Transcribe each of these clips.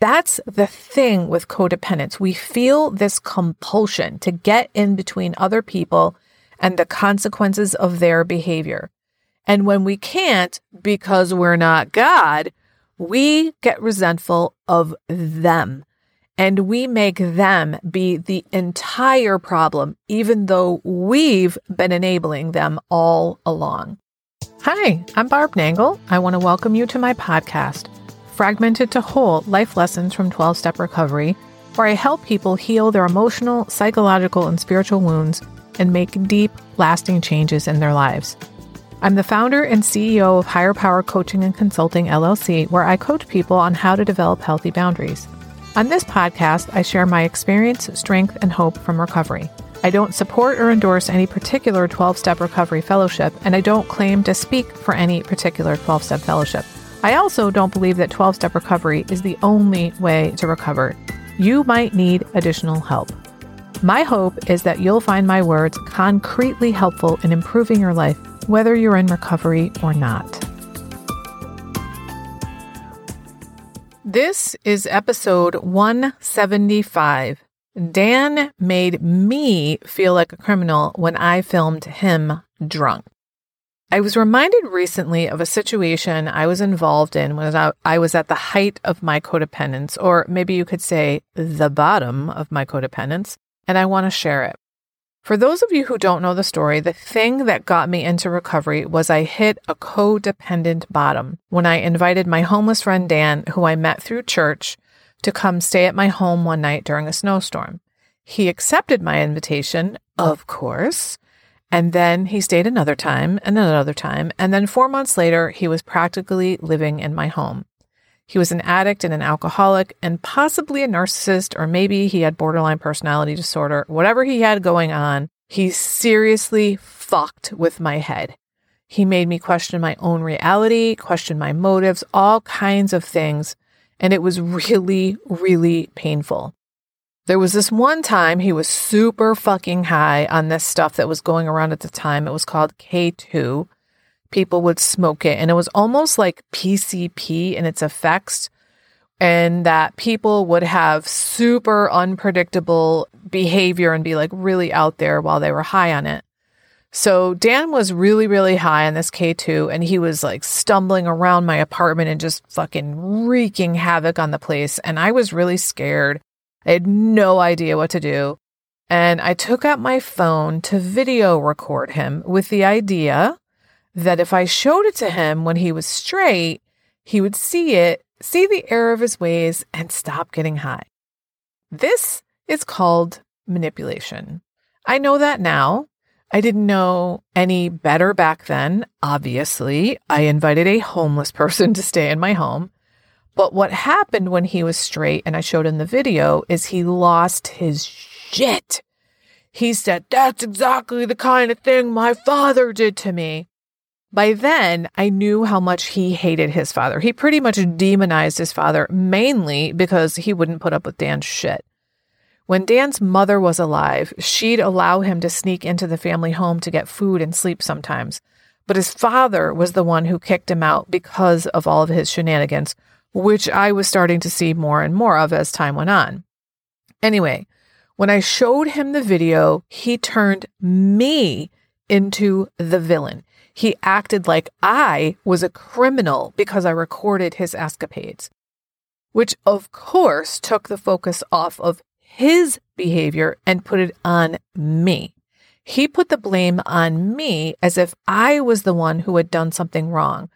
That's the thing with codependence. We feel this compulsion to get in between other people and the consequences of their behavior. And when we can't, because we're not God, we get resentful of them and we make them be the entire problem, even though we've been enabling them all along. Hi, I'm Barb Nangle. I want to welcome you to my podcast, Fragmented to Whole Life Lessons from 12 Step Recovery, where I help people heal their emotional, psychological, and spiritual wounds and make deep, lasting changes in their lives. I'm the founder and CEO of Higher Power Coaching and Consulting LLC, where I coach people on how to develop healthy boundaries. On this podcast, I share my experience, strength, and hope from recovery. I don't support or endorse any particular 12 step recovery fellowship, and I don't claim to speak for any particular 12 step fellowship. I also don't believe that 12 step recovery is the only way to recover. You might need additional help. My hope is that you'll find my words concretely helpful in improving your life whether you're in recovery or not. This is episode 175. Dan made me feel like a criminal when I filmed him drunk. I was reminded recently of a situation I was involved in when I was at the height of my codependence, or maybe you could say the bottom of my codependence, and I want to share it. For those of you who don't know the story, the thing that got me into recovery was I hit a codependent bottom when I invited my homeless friend Dan, who I met through church, to come stay at my home one night during a snowstorm. He accepted my invitation, of course, and then he stayed another time and another time. And then four months later, he was practically living in my home. He was an addict and an alcoholic and possibly a narcissist, or maybe he had borderline personality disorder. Whatever he had going on, he seriously fucked with my head. He made me question my own reality, question my motives, all kinds of things. And it was really, really painful. There was this one time he was super fucking high on this stuff that was going around at the time. It was called K2 people would smoke it. And it was almost like PCP in its effects, and that people would have super unpredictable behavior and be like really out there while they were high on it. So Dan was really, really high on this K2 and he was like stumbling around my apartment and just fucking wreaking havoc on the place. And I was really scared. I had no idea what to do. And I took out my phone to video record him with the idea that if I showed it to him when he was straight, he would see it, see the error of his ways, and stop getting high. This is called manipulation. I know that now. I didn't know any better back then. Obviously, I invited a homeless person to stay in my home. But what happened when he was straight and I showed him the video is he lost his shit. He said, That's exactly the kind of thing my father did to me. By then, I knew how much he hated his father. He pretty much demonized his father mainly because he wouldn't put up with Dan's shit. When Dan's mother was alive, she'd allow him to sneak into the family home to get food and sleep sometimes. But his father was the one who kicked him out because of all of his shenanigans, which I was starting to see more and more of as time went on. Anyway, when I showed him the video, he turned me into the villain. He acted like I was a criminal because I recorded his escapades, which of course took the focus off of his behavior and put it on me. He put the blame on me as if I was the one who had done something wrong.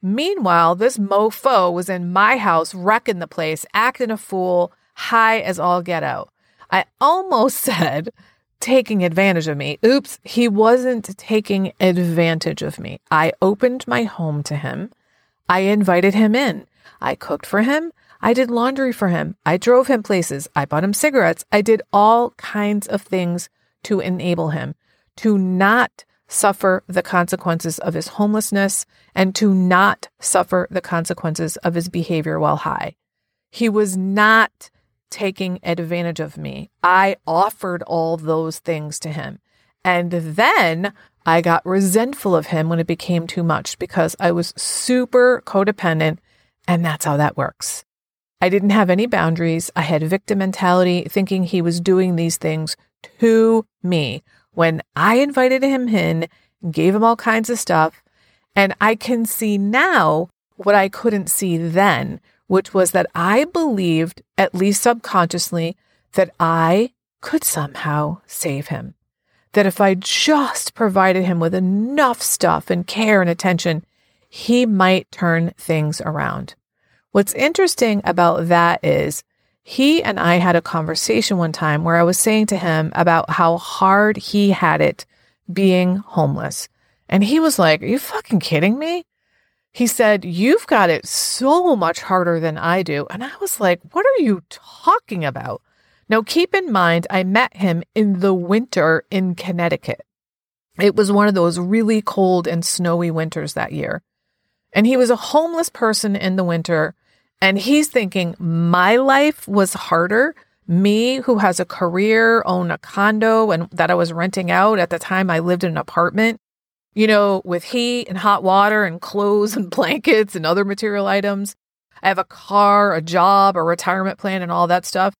Meanwhile, this mofo was in my house, wrecking the place, acting a fool, high as all get out. I almost said taking advantage of me. Oops, he wasn't taking advantage of me. I opened my home to him. I invited him in. I cooked for him. I did laundry for him. I drove him places. I bought him cigarettes. I did all kinds of things to enable him to not suffer the consequences of his homelessness and to not suffer the consequences of his behavior while high. He was not taking advantage of me. I offered all those things to him. And then I got resentful of him when it became too much because I was super codependent. And that's how that works. I didn't have any boundaries. I had victim mentality, thinking he was doing these things to me when I invited him in, gave him all kinds of stuff. And I can see now what I couldn't see then, which was that I believed, at least subconsciously, that I could somehow save him. That if I just provided him with enough stuff and care and attention, he might turn things around. What's interesting about that is he and I had a conversation one time where I was saying to him about how hard he had it being homeless. And he was like, Are you fucking kidding me? He said, You've got it so much harder than I do. And I was like, What are you talking about? Now, keep in mind, I met him in the winter in Connecticut. It was one of those really cold and snowy winters that year. And he was a homeless person in the winter. And he's thinking, my life was harder. Me, who has a career, own a condo, and that I was renting out at the time I lived in an apartment, you know, with heat and hot water and clothes and blankets and other material items. I have a car, a job, a retirement plan, and all that stuff.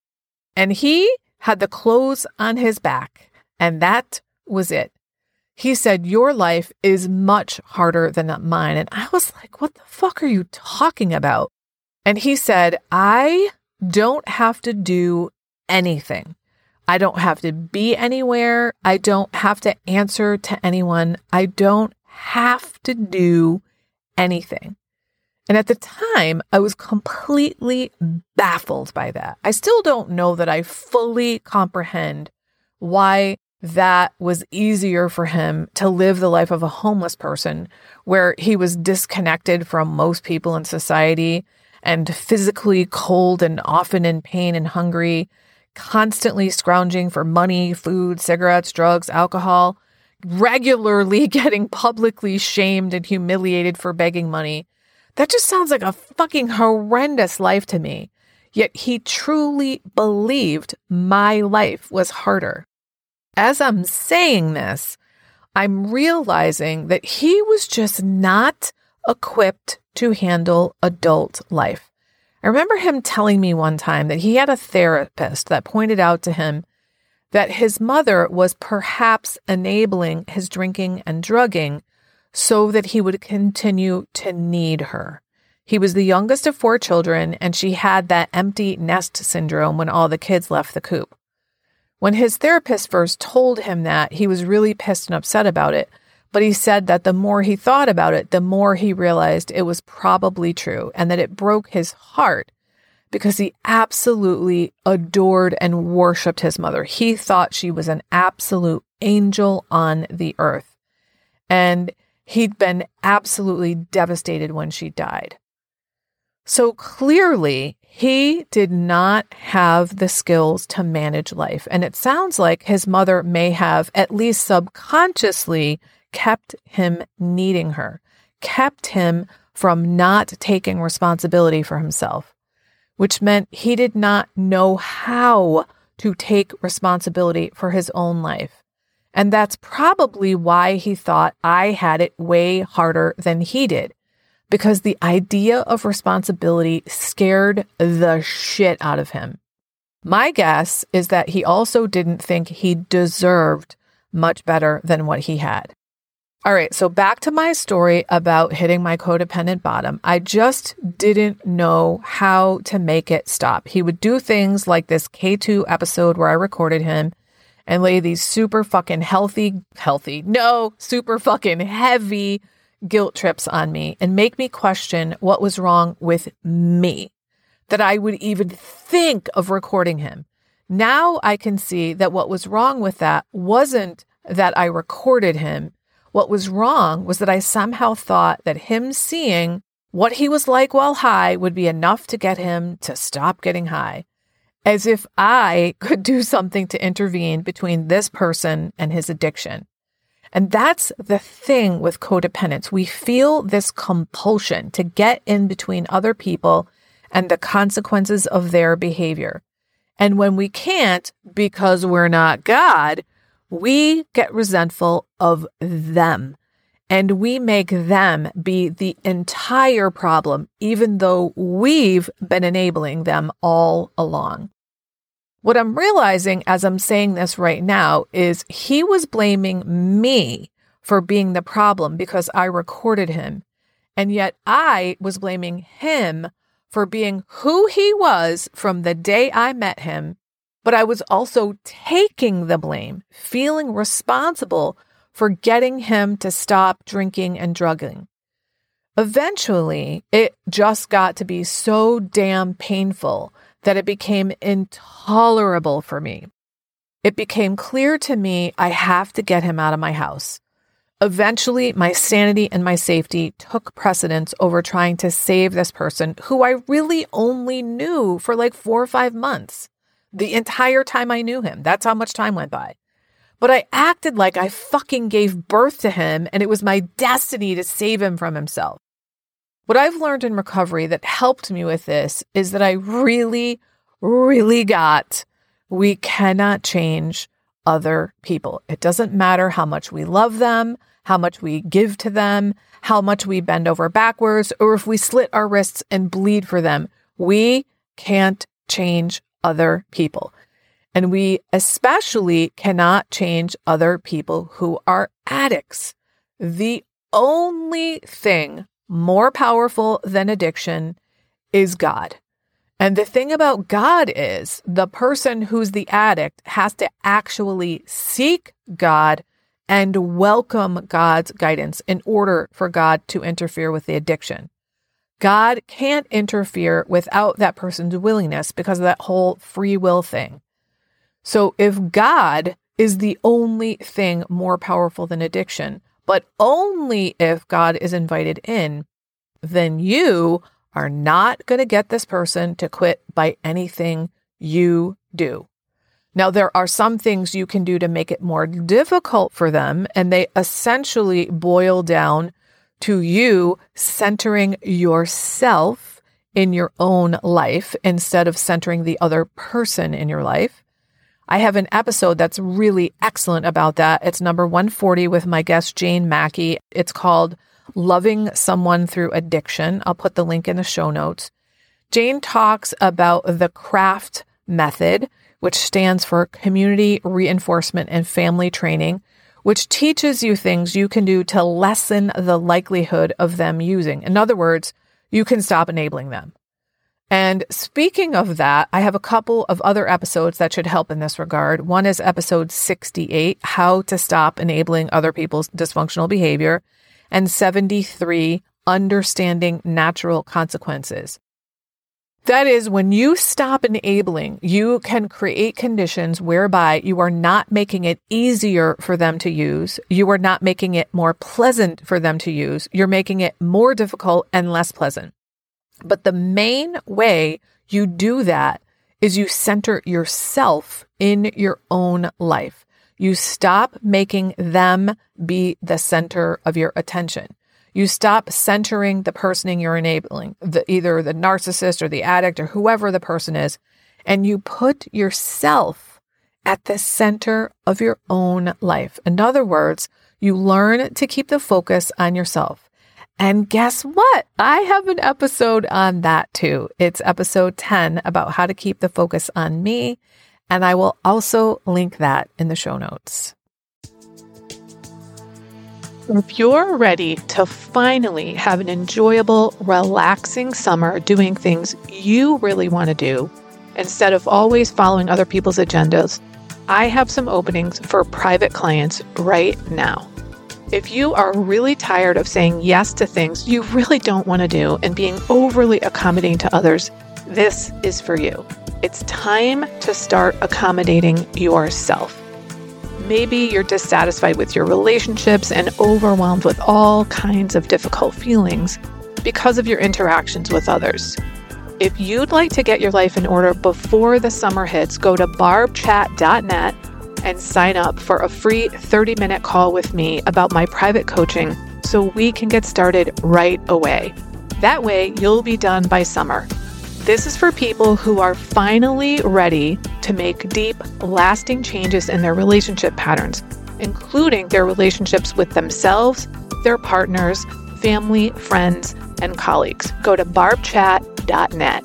And he had the clothes on his back, and that was it. He said, Your life is much harder than mine. And I was like, What the fuck are you talking about? And he said, I don't have to do anything. I don't have to be anywhere. I don't have to answer to anyone. I don't have to do anything. And at the time, I was completely baffled by that. I still don't know that I fully comprehend why that was easier for him to live the life of a homeless person where he was disconnected from most people in society and physically cold and often in pain and hungry, constantly scrounging for money, food, cigarettes, drugs, alcohol, regularly getting publicly shamed and humiliated for begging money that just sounds like a fucking horrendous life to me. Yet he truly believed my life was harder. As I'm saying this, I'm realizing that he was just not equipped to handle adult life. I remember him telling me one time that he had a therapist that pointed out to him that his mother was perhaps enabling his drinking and drugging so that he would continue to need her. He was the youngest of four children, and she had that empty nest syndrome when all the kids left the coop. When his therapist first told him that, he was really pissed and upset about it. But he said that the more he thought about it, the more he realized it was probably true and that it broke his heart because he absolutely adored and worshiped his mother. He thought she was an absolute angel on the earth. And He'd been absolutely devastated when she died. So clearly, he did not have the skills to manage life. And it sounds like his mother may have, at least subconsciously, kept him needing her, kept him from not taking responsibility for himself, which meant he did not know how to take responsibility for his own life. And that's probably why he thought I had it way harder than he did, because the idea of responsibility scared the shit out of him. My guess is that he also didn't think he deserved much better than what he had. All right, so back to my story about hitting my codependent bottom. I just didn't know how to make it stop. He would do things like this K2 episode where I recorded him and lay these super fucking healthy, healthy, no, super fucking heavy guilt trips on me and make me question what was wrong with me that I would even think of recording him. Now I can see that what was wrong with that wasn't that I recorded him. What was wrong was that I somehow thought that him seeing what he was like while high would be enough to get him to stop getting high as if I could do something to intervene between this person and his addiction. And that's the thing with codependence. We feel this compulsion to get in between other people and the consequences of their behavior. And when we can't, because we're not God, we get resentful of them. and we make them be the entire problem, even though we've been enabling them all along. What I'm realizing as I'm saying this right now is he was blaming me for being the problem because I recorded him. And yet I was blaming him for being who he was from the day I met him. But I was also taking the blame, feeling responsible for getting him to stop drinking and drugging. Eventually, it just got to be so damn painful that it became intolerable for me. It became clear to me I have to get him out of my house. Eventually, my sanity and my safety took precedence over trying to save this person who I really only knew for like four or five months. The entire time I knew him. That's how much time went by. But I acted like I fucking gave birth to him and it was my destiny to save him from himself. What I've learned in recovery that helped me with this is that I really, really got we cannot change other people. It doesn't matter how much we love them, how much we give to them, how much we bend over backwards, or if we slit our wrists and bleed for them. We can't change other people. And we especially cannot change other people who are addicts. The only thing more powerful than addiction is God. And the thing about God is the person who's the addict has to actually seek God and welcome God's guidance in order for God to interfere with the addiction. God can't interfere without that person's willingness because of that whole free will thing. So if God is the only thing more powerful than addiction, but only if God is invited in, then you are not going to get this person to quit by anything you do. Now, there are some things you can do to make it more difficult for them, and they essentially boil down to you centering yourself in your own life instead of centering the other person in your life. I have an episode that's really excellent about that. It's number 140 with my guest, Jane Mackey. It's called Loving Someone Through Addiction. I'll put the link in the show notes. Jane talks about the CRAFT method, which stands for Community Reinforcement and Family Training, which teaches you things you can do to lessen the likelihood of them using. In other words, you can stop enabling them. And speaking of that, I have a couple of other episodes that should help in this regard. One is episode 68, How to Stop Enabling Other People's Dysfunctional Behavior, and 73, Understanding Natural Consequences. That is, when you stop enabling, you can create conditions whereby you are not making it easier for them to use. You are not making it more pleasant for them to use. You're making it more difficult and less pleasant. But the main way you do that is you center yourself in your own life. You stop making them be the center of your attention. You stop centering the person you're enabling, the, either the narcissist or the addict or whoever the person is, and you put yourself at the center of your own life. In other words, you learn to keep the focus on yourself. And guess what? I have an episode on that too. It's episode 10 about how to keep the focus on me. And I will also link that in the show notes. If you're ready to finally have an enjoyable, relaxing summer doing things you really want to do, instead of always following other people's agendas, I have some openings for private clients right now. If you are really tired of saying yes to things you really don't want to do and being overly accommodating to others, this is for you. It's time to start accommodating yourself. Maybe you're dissatisfied with your relationships and overwhelmed with all kinds of difficult feelings because of your interactions with others. If you'd like to get your life in order before the summer hits, go to barbchat.net and sign up for a free 30 minute call with me about my private coaching so we can get started right away. That way, you'll be done by summer. This is for people who are finally ready to make deep, lasting changes in their relationship patterns, including their relationships with themselves their partners, family, friends, and colleagues. Go to barbchat.net.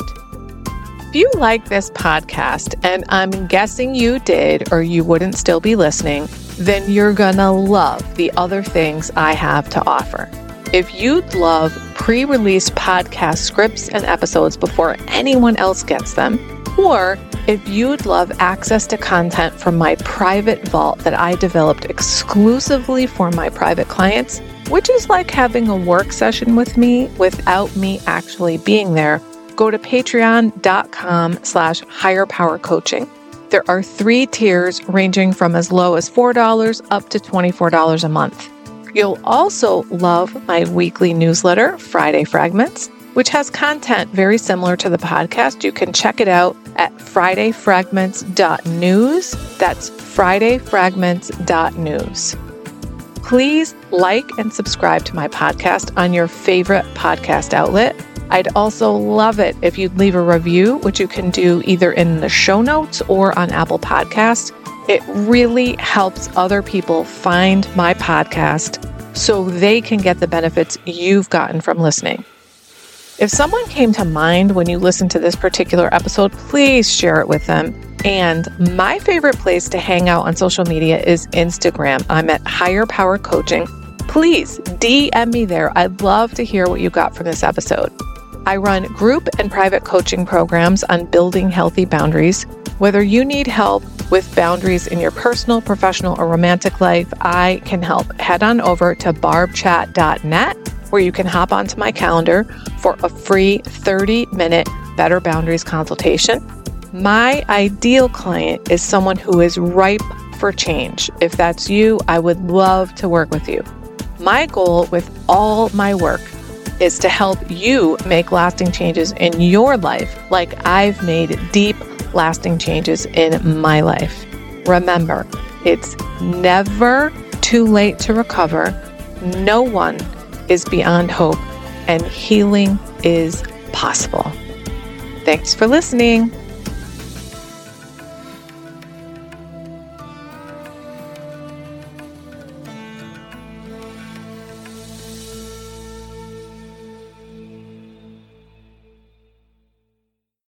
If you like this podcast, and I'm guessing you did or you wouldn't still be listening, then you're gonna love the other things I have to offer. If you'd love pre release podcast scripts and episodes before anyone else gets them, or if you'd love access to content from my private vault that I developed exclusively for my private clients, which is like having a work session with me without me actually being there, go to patreon.com slash higher power coaching. There are three tiers ranging from as low as $4 up to $24 a month. You'll also love my weekly newsletter, Friday Fragments, which has content very similar to the podcast. You can check it out at fridayfragments.news. That's fridayfragments.news. Please like and subscribe to my podcast on your favorite podcast outlet. I'd also love it if you'd leave a review, which you can do either in the show notes or on Apple Podcasts. It really helps other people find my podcast so they can get the benefits you've gotten from listening. If someone came to mind when you listened to this particular episode, please share it with them. And my favorite place to hang out on social media is Instagram. I'm at Higher Power Coaching. Please DM me there. I'd love to hear what you got from this episode. I run group and private coaching programs on building healthy boundaries. Whether you need help with boundaries in your personal, professional, or romantic life, I can help. Head on over to barbchat.net where you can hop onto my calendar for a free 30 minute Better Boundaries consultation. My ideal client is someone who is ripe for change. If that's you, I would love to work with you. My goal with all my work is to help you make lasting changes in your life, like I've made deep, lasting changes in my life. Remember, it's never too late to recover. No one is beyond hope, and healing is possible. Thanks for listening.